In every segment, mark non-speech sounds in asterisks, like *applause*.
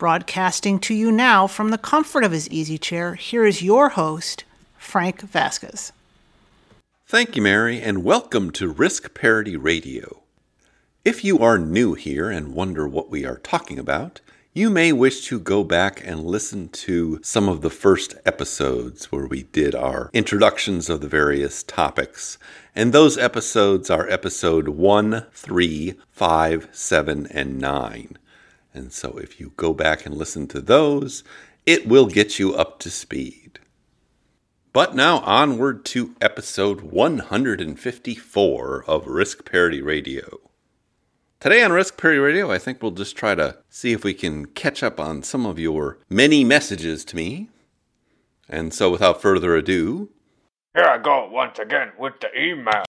Broadcasting to you now from the comfort of his easy chair, here is your host, Frank Vasquez. Thank you, Mary, and welcome to Risk Parity Radio. If you are new here and wonder what we are talking about, you may wish to go back and listen to some of the first episodes where we did our introductions of the various topics. And those episodes are episode 1, 3, 5, 7, and 9. And so if you go back and listen to those, it will get you up to speed. But now onward to episode 154 of Risk Parity Radio. Today on Risk Parity Radio, I think we'll just try to see if we can catch up on some of your many messages to me. And so without further ado, here I go once again with the email.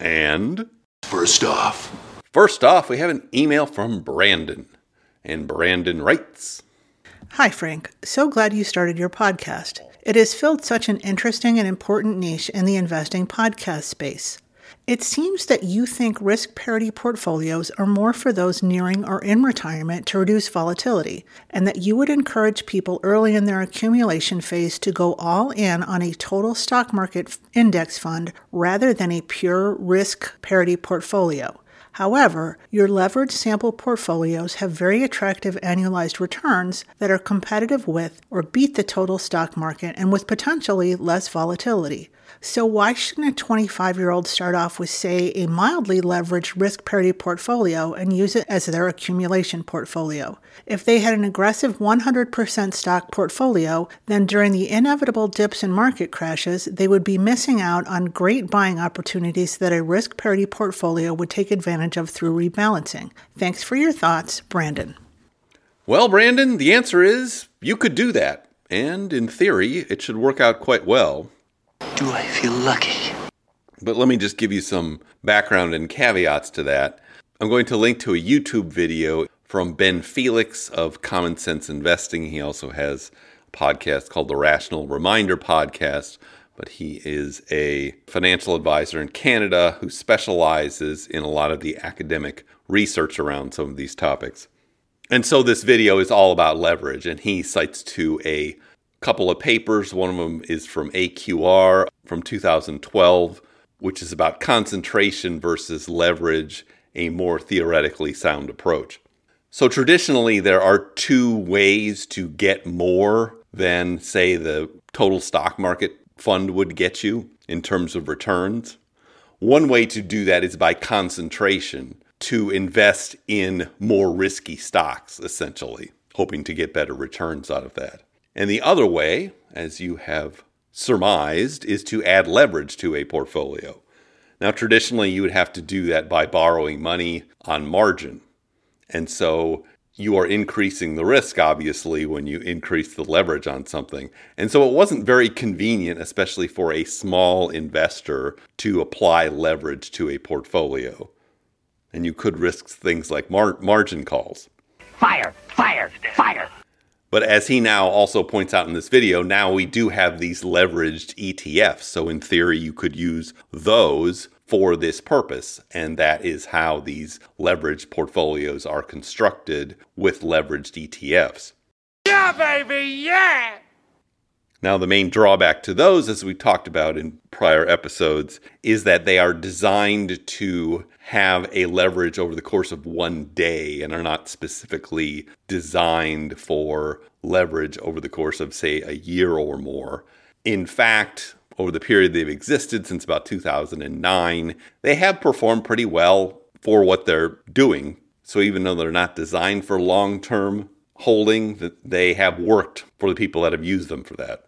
And first off, first off, we have an email from Brandon. And Brandon writes Hi, Frank. So glad you started your podcast. It has filled such an interesting and important niche in the investing podcast space. It seems that you think risk parity portfolios are more for those nearing or in retirement to reduce volatility, and that you would encourage people early in their accumulation phase to go all in on a total stock market index fund rather than a pure risk parity portfolio. However, your leveraged sample portfolios have very attractive annualized returns that are competitive with or beat the total stock market and with potentially less volatility. So, why shouldn't a 25 year old start off with, say, a mildly leveraged risk parity portfolio and use it as their accumulation portfolio? If they had an aggressive 100% stock portfolio, then during the inevitable dips and market crashes, they would be missing out on great buying opportunities that a risk parity portfolio would take advantage of through rebalancing. Thanks for your thoughts, Brandon. Well, Brandon, the answer is you could do that. And in theory, it should work out quite well. Do I feel lucky? But let me just give you some background and caveats to that. I'm going to link to a YouTube video from Ben Felix of Common Sense Investing. He also has a podcast called the Rational Reminder Podcast, but he is a financial advisor in Canada who specializes in a lot of the academic research around some of these topics. And so this video is all about leverage, and he cites to a couple of papers. One of them is from AQR from 2012, which is about concentration versus leverage, a more theoretically sound approach. So, traditionally, there are two ways to get more than, say, the total stock market fund would get you in terms of returns. One way to do that is by concentration, to invest in more risky stocks, essentially, hoping to get better returns out of that. And the other way, as you have surmised, is to add leverage to a portfolio. Now, traditionally, you would have to do that by borrowing money on margin. And so you are increasing the risk, obviously, when you increase the leverage on something. And so it wasn't very convenient, especially for a small investor, to apply leverage to a portfolio. And you could risk things like mar- margin calls. Fire, fire, fire. But as he now also points out in this video, now we do have these leveraged ETFs. So in theory, you could use those for this purpose. And that is how these leveraged portfolios are constructed with leveraged ETFs. Yeah, baby, yeah! Now, the main drawback to those, as we talked about in prior episodes, is that they are designed to have a leverage over the course of one day and are not specifically designed for leverage over the course of, say, a year or more. In fact, over the period they've existed since about 2009, they have performed pretty well for what they're doing. So even though they're not designed for long term holding, they have worked for the people that have used them for that.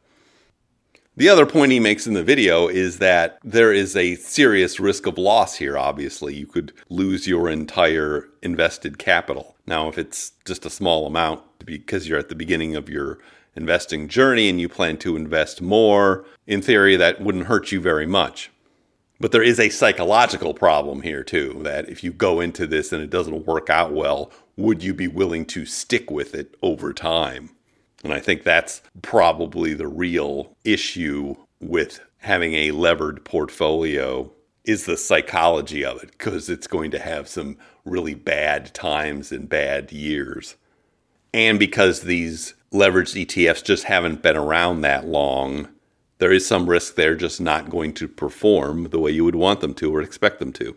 The other point he makes in the video is that there is a serious risk of loss here, obviously. You could lose your entire invested capital. Now, if it's just a small amount because you're at the beginning of your investing journey and you plan to invest more, in theory, that wouldn't hurt you very much. But there is a psychological problem here, too, that if you go into this and it doesn't work out well, would you be willing to stick with it over time? And I think that's probably the real issue with having a levered portfolio is the psychology of it because it's going to have some really bad times and bad years. And because these leveraged ETFs just haven't been around that long, there is some risk they're just not going to perform the way you would want them to or expect them to.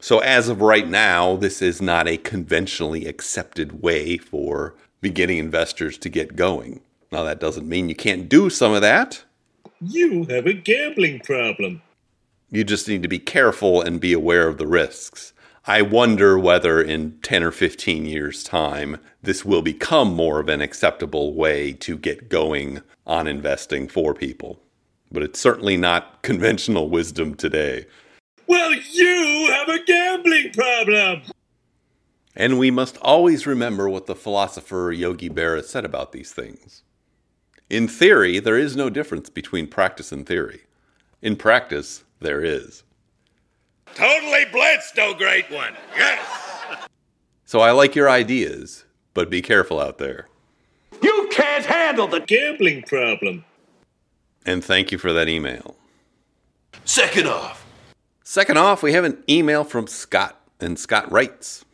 So, as of right now, this is not a conventionally accepted way for beginning investors to get going. Now, that doesn't mean you can't do some of that. You have a gambling problem. You just need to be careful and be aware of the risks. I wonder whether in 10 or 15 years' time, this will become more of an acceptable way to get going on investing for people. But it's certainly not *laughs* conventional wisdom today. Well, you have a gambling problem. And we must always remember what the philosopher Yogi Berra said about these things. In theory, there is no difference between practice and theory. In practice, there is. Totally blitzed, oh great one. Yes. So I like your ideas, but be careful out there. You can't handle the Gambling problem. And thank you for that email. Second off, Second off, we have an email from Scott, and Scott writes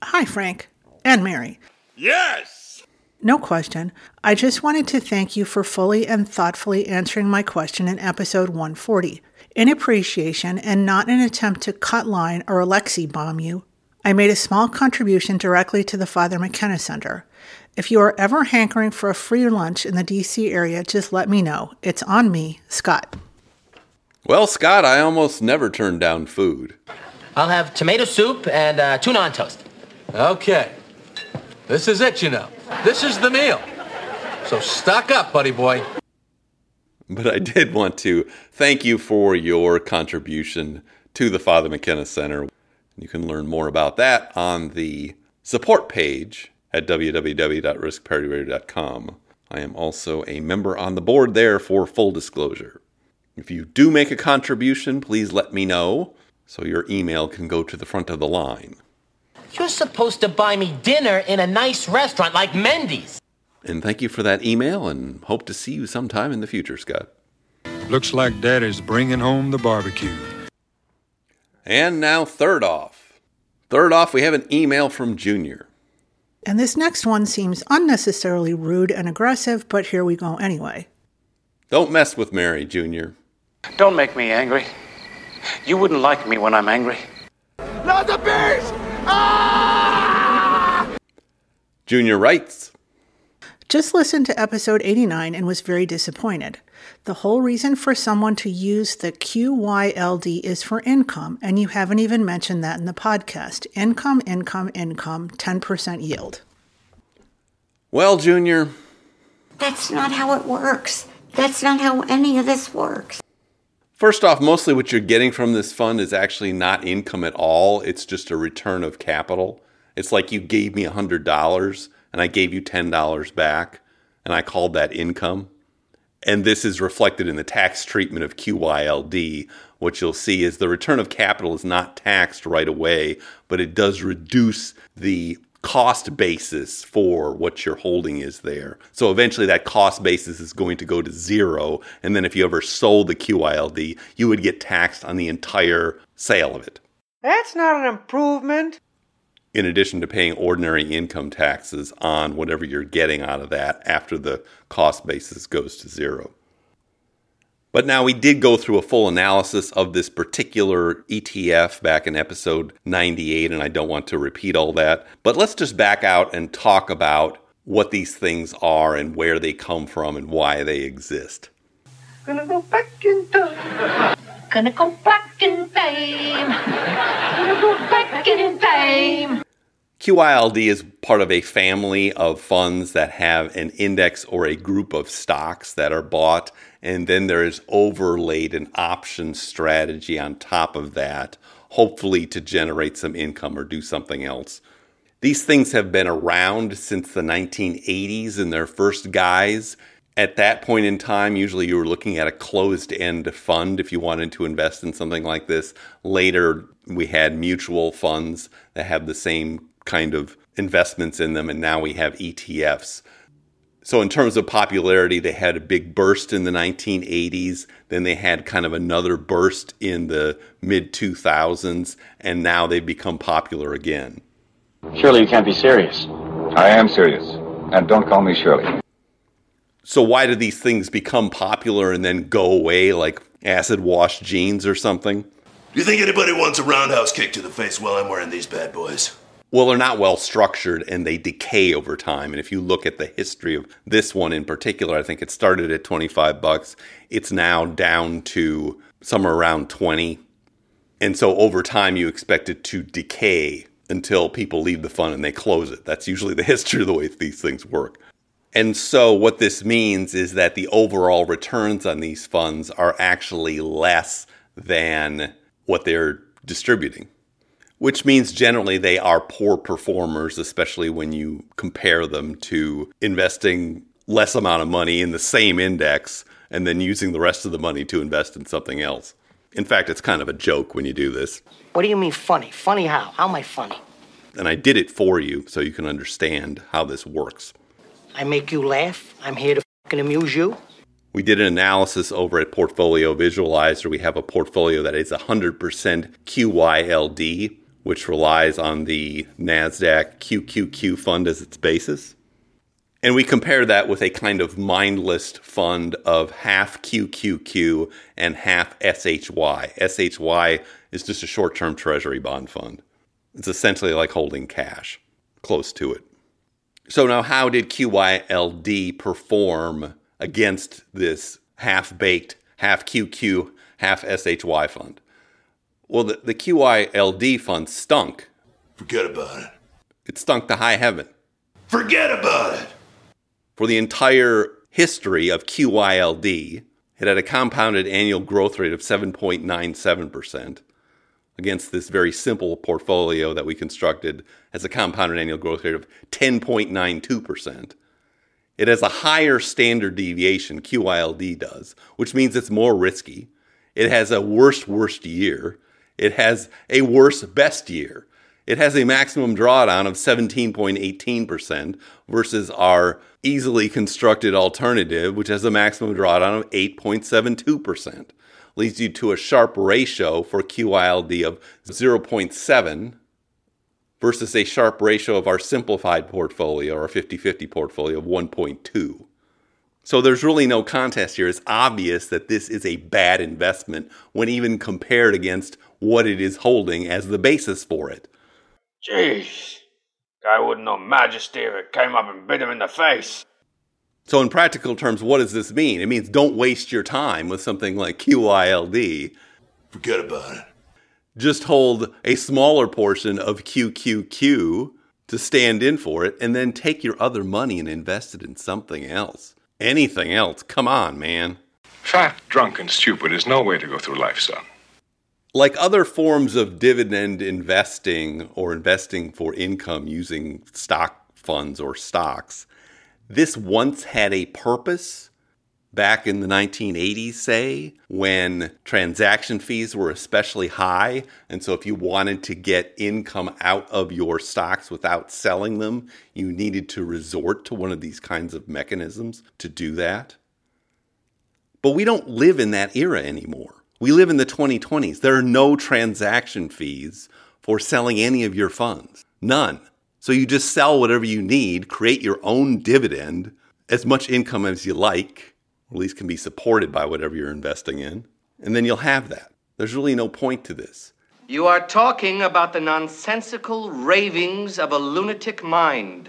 Hi, Frank and Mary. Yes. No question. I just wanted to thank you for fully and thoughtfully answering my question in episode 140. In appreciation and not an attempt to cut line or Alexi bomb you, I made a small contribution directly to the Father McKenna Center. If you are ever hankering for a free lunch in the DC area, just let me know. It's on me, Scott. Well, Scott, I almost never turn down food. I'll have tomato soup and uh, tuna on toast. Okay. This is it, you know. This is the meal. So stock up, buddy boy. But I did want to thank you for your contribution to the Father McKenna Center. You can learn more about that on the support page at www.riskparityradio.com. I am also a member on the board there for full disclosure. If you do make a contribution, please let me know so your email can go to the front of the line. You're supposed to buy me dinner in a nice restaurant like Mendy's. And thank you for that email and hope to see you sometime in the future, Scott. Looks like Daddy's bringing home the barbecue. And now, third off. Third off, we have an email from Junior. And this next one seems unnecessarily rude and aggressive, but here we go anyway. Don't mess with Mary, Junior. Don't make me angry. You wouldn't like me when I'm angry. Not the beast. Ah! Junior writes Just listened to episode 89 and was very disappointed. The whole reason for someone to use the QYLD is for income, and you haven't even mentioned that in the podcast. Income, income, income, 10% yield. Well, Junior, That's not how it works. That's not how any of this works. first off, mostly what you're getting from this fund is actually not income at all. It's just a return of capital. It's like you gave me $100 and I gave you $10 back, and I called that income. And this is reflected in the tax treatment of QYLD. What you'll see is the return of capital is not taxed right away, but it does reduce the cost basis for what your holding is there. So eventually that cost basis is going to go to zero. And then if you ever sold the QYLD, you would get taxed on the entire sale of it. That's not an improvement. In addition to paying ordinary income taxes on whatever you're getting out of that after the cost basis goes to zero. But now we did go through a full analysis of this particular ETF back in episode 98, and I don't want to repeat all that. But let's just back out and talk about what these things are and where they come from and why they exist. Gonna go back in time. Gonna go back in time. Gonna go back in time. QYLD is part of a family of funds that have an index or a group of stocks that are bought, and then there is overlaid an option strategy on top of that, hopefully to generate some income or do something else. These things have been around since the 1980s in their first guise. At that point in time, usually you were looking at a closed end fund if you wanted to invest in something like this. Later, we had mutual funds that have the same kind of investments in them, and now we have ETFs. So, in terms of popularity, they had a big burst in the 1980s. Then they had kind of another burst in the mid 2000s, and now they've become popular again. Surely you can't be serious. I am serious. And don't call me Shirley. So, why do these things become popular and then go away like acid wash jeans or something? Do you think anybody wants a roundhouse kick to the face while I'm wearing these bad boys? Well, they're not well structured and they decay over time. And if you look at the history of this one in particular, I think it started at 25 bucks. It's now down to somewhere around 20. And so over time, you expect it to decay until people leave the fund and they close it. That's usually the *laughs* history of the way these things work. And so, what this means is that the overall returns on these funds are actually less than what they're distributing which means generally they are poor performers, especially when you compare them to investing less amount of money in the same index and then using the rest of the money to invest in something else. In fact, it's kind of a joke when you do this. What do you mean funny? Funny how? How am I funny? And I did it for you so you can understand how this works. I make you laugh? I'm here to fucking amuse you? We did an analysis over at Portfolio Visualizer. We have a portfolio that is 100% QYLD, which relies on the NASDAQ QQQ fund as its basis. And we compare that with a kind of mindless fund of half QQQ and half SHY. SHY is just a short term treasury bond fund. It's essentially like holding cash, close to it. So, now how did QYLD perform against this half baked, half QQ, half SHY fund? Well, the, the QYLD fund stunk. Forget about it. It stunk to high heaven. Forget about it. For the entire history of QYLD, it had a compounded annual growth rate of 7.97% against this very simple portfolio that we constructed as a compounded annual growth rate of 10.92%. It has a higher standard deviation, QYLD does, which means it's more risky. It has a worst, worst year. It has a worse best year. It has a maximum drawdown of 17.18% versus our easily constructed alternative, which has a maximum drawdown of 8.72%. Leads you to a Sharpe ratio for QYLD of 0.7 versus a Sharpe ratio of our simplified portfolio, our 50 50 portfolio of 1.2. So there's really no contest here. It's obvious that this is a bad investment when even compared against what it is holding as the basis for it. Jeez. Guy wouldn't know majesty if it came up and bit him in the face. So, in practical terms, what does this mean? It means don't waste your time with something like QYLD. Forget about it. Just hold a smaller portion of QQQ to stand in for it, and then take your other money and invest it in something else. Anything else. Come on, man. Fat, drunk, and stupid is no way to go through life, son. Like other forms of dividend investing or investing for income using stock funds or stocks, this once had a purpose back in the 1980s, say, when transaction fees were especially high. And so, if you wanted to get income out of your stocks without selling them, you needed to resort to one of these kinds of mechanisms to do that. But we don't live in that era anymore. We live in the 2020s. There are no transaction fees for selling any of your funds. None. So you just sell whatever you need, create your own dividend, as much income as you like, or at least can be supported by whatever you're investing in, and then you'll have that. There's really no point to this. You are talking about the nonsensical ravings of a lunatic mind.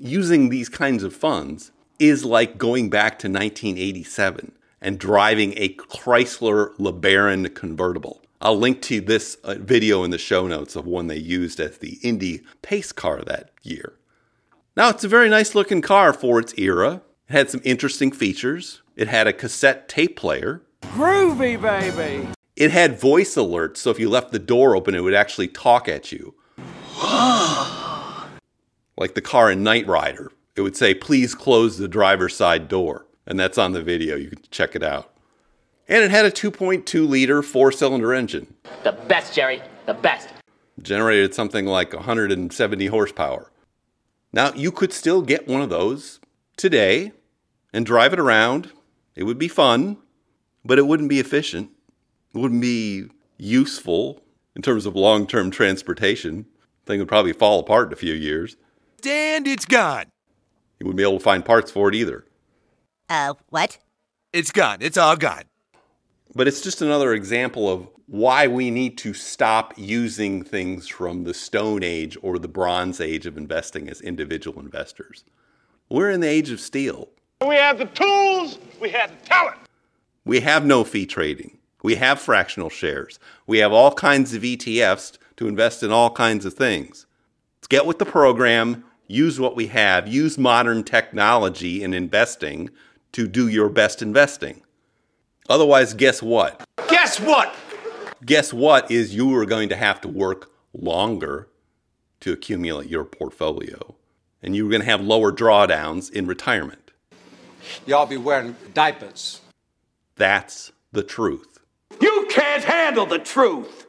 Using these kinds of funds is like going back to 1987 and driving a Chrysler LeBaron convertible. I'll link to this uh, video in the show notes of one they used as the Indy pace car that year. Now, it's a very nice looking car for its era. It had some interesting features. It had a cassette tape player. Groovy, baby! It had voice alerts, so if you left the door open, it would actually talk at you. *gasps* like the car in Knight Rider. It would say, please close the driver's side door. And that's on the video. You can check it out. And it had a 2.2 liter four cylinder engine. The best, Jerry. The best. Generated something like 170 horsepower. Now, you could still get one of those today and drive it around. It would be fun, but it wouldn't be efficient. It wouldn't be useful in terms of long term transportation. Thing would probably fall apart in a few years. And it's gone. You wouldn't be able to find parts for it either. Uh, what? It's gone. It's all gone. But it's just another example of why we need to stop using things from the Stone Age or the Bronze Age of investing as individual investors. We're in the age of steel. We have the tools, we have the talent. We have no fee trading. We have fractional shares. We have all kinds of ETFs to invest in all kinds of things. Let's get with the program, use what we have, use modern technology in investing to do your best investing. Otherwise, guess what? Guess what? Guess what is you are going to have to work longer to accumulate your portfolio. And you're going to have lower drawdowns in retirement. Y'all be wearing diapers. That's the truth. You can't handle the truth.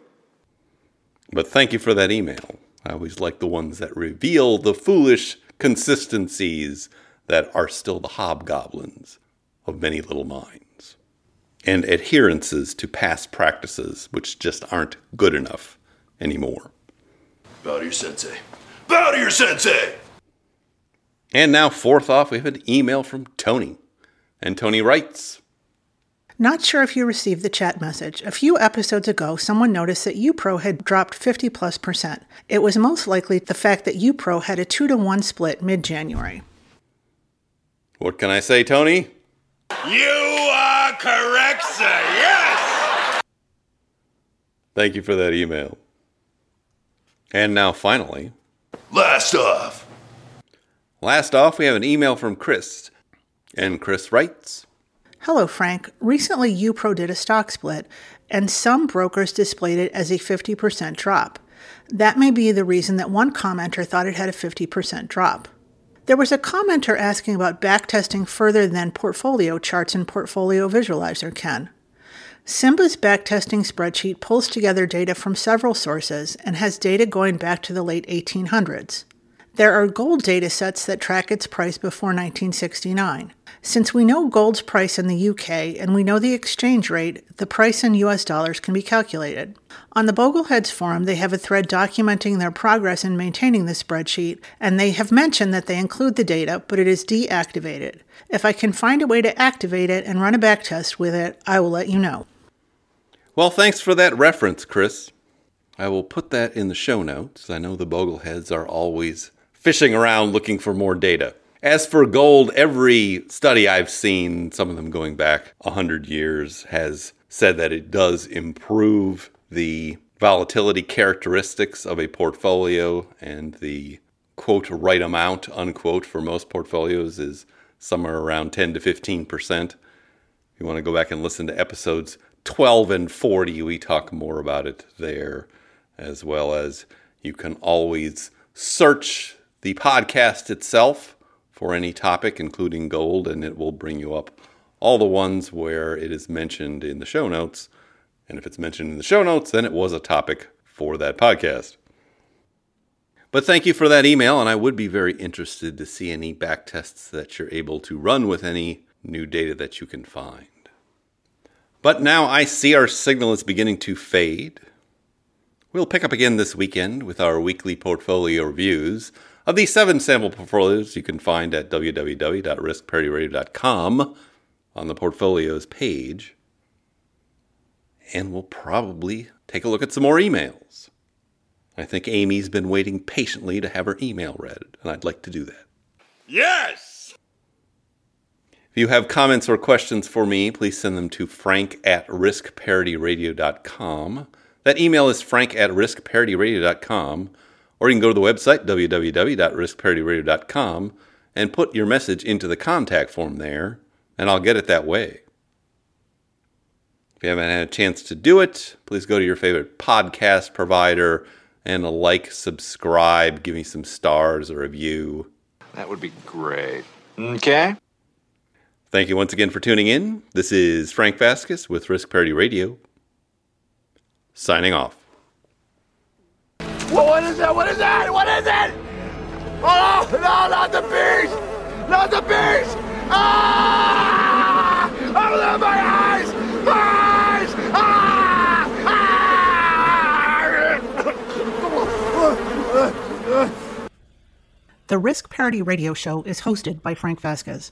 But thank you for that email. I always like the ones that reveal the foolish consistencies that are still the hobgoblins of many little minds and adherences to past practices which just aren't good enough anymore. Bow to your sensei. Bow to your sensei! And now, fourth off, we have an email from Tony. And Tony writes Not sure if you received the chat message. A few episodes ago, someone noticed that UPRO had dropped 50 plus percent. It was most likely the fact that UPRO had a 2 to 1 split mid January. What can I say, Tony? You are correct, sir. Yes! Thank you for that email. And now, finally, Last off. last off, we have an email from Chris. And Chris writes Hello, Frank. Recently, UPRO did a stock split, and some brokers displayed it as a 50% drop. That may be the reason that one commenter thought it had a 50% drop. There was a commenter asking about backtesting further than portfolio charts and Portfolio Visualizer can. Simba's backtesting spreadsheet pulls together data from several sources and has data going back to the late 1800s. There are gold data sets that track its price before 1969. Since we know gold's price in the UK and we know the exchange rate, the price in US dollars can be calculated. On the Bogleheads forum, they have a thread documenting their progress in maintaining the spreadsheet, and they have mentioned that they include the data, but it is deactivated. If I can find a way to activate it and run a backtest with it, I will let you know. Well, thanks for that reference, Chris. I will put that in the show notes. I know the Bogleheads are always fishing around looking for more data. As for gold, every study I've seen, some of them going back 100 years, has said that it does improve the volatility characteristics of a portfolio and the quote right amount unquote for most portfolios is somewhere around 10 to 15%. If you want to go back and listen to episodes 12 and 40, we talk more about it there, as well as you can always search the podcast itself for any topic, including gold, and it will bring you up all the ones where it is mentioned in the show notes. And if it's mentioned in the show notes, then it was a topic for that podcast. But thank you for that email, and I would be very interested to see any back tests that you're able to run with any new data that you can find. But now I see our signal is beginning to fade. We'll pick up again this weekend with our weekly portfolio reviews of the seven sample portfolios you can find at www.riskparityradio.com on the portfolios page. And we'll probably take a look at some more emails. I think Amy's been waiting patiently to have her email read, and I'd like to do that. Yes! If you have comments or questions for me, please send them to frank at riskparityradio.com. That email is frank at riskparityradio.com, or you can go to the website, www.riskparityradio.com, and put your message into the contact form there, and I'll get it that way. If you haven't had a chance to do it, please go to your favorite podcast provider and like, subscribe, give me some stars or a review. That would be great. Okay. Thank you once again for tuning in. This is Frank Vasquez with Risk Parity Radio, signing off. Well, what is that? What is that? What is it? Oh, no, not the beast! Not the beast! Ah! Open my eyes! My eyes! Ah! The Risk Parity Radio Show is hosted by Frank Vasquez.